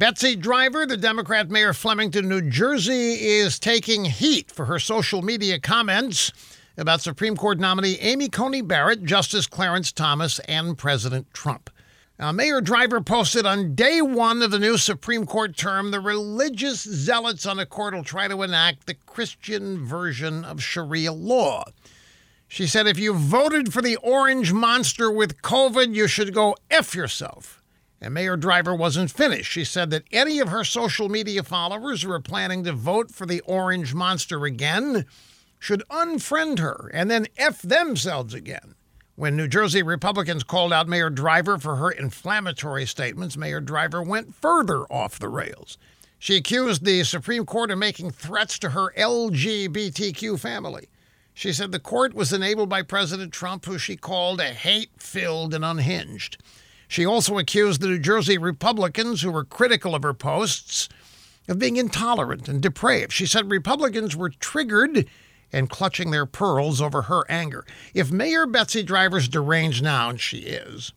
Betsy Driver, the Democrat mayor of Flemington, New Jersey, is taking heat for her social media comments about Supreme Court nominee Amy Coney Barrett, Justice Clarence Thomas, and President Trump. Now, Mayor Driver posted on day one of the new Supreme Court term the religious zealots on the court will try to enact the Christian version of Sharia law. She said, if you voted for the orange monster with COVID, you should go F yourself. And Mayor Driver wasn't finished. She said that any of her social media followers who are planning to vote for the orange monster again should unfriend her and then F themselves again. When New Jersey Republicans called out Mayor Driver for her inflammatory statements, Mayor Driver went further off the rails. She accused the Supreme Court of making threats to her LGBTQ family. She said the court was enabled by President Trump, who she called a hate filled and unhinged. She also accused the New Jersey Republicans, who were critical of her posts, of being intolerant and depraved. She said Republicans were triggered and clutching their pearls over her anger. If Mayor Betsy Driver's deranged now, and she is,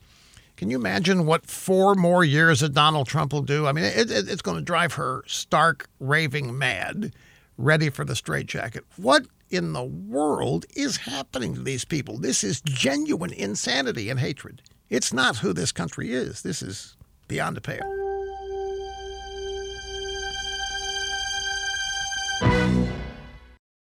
can you imagine what four more years of Donald Trump will do? I mean, it, it, it's going to drive her stark, raving mad, ready for the straitjacket. What in the world is happening to these people? This is genuine insanity and hatred. It's not who this country is. This is beyond the pale.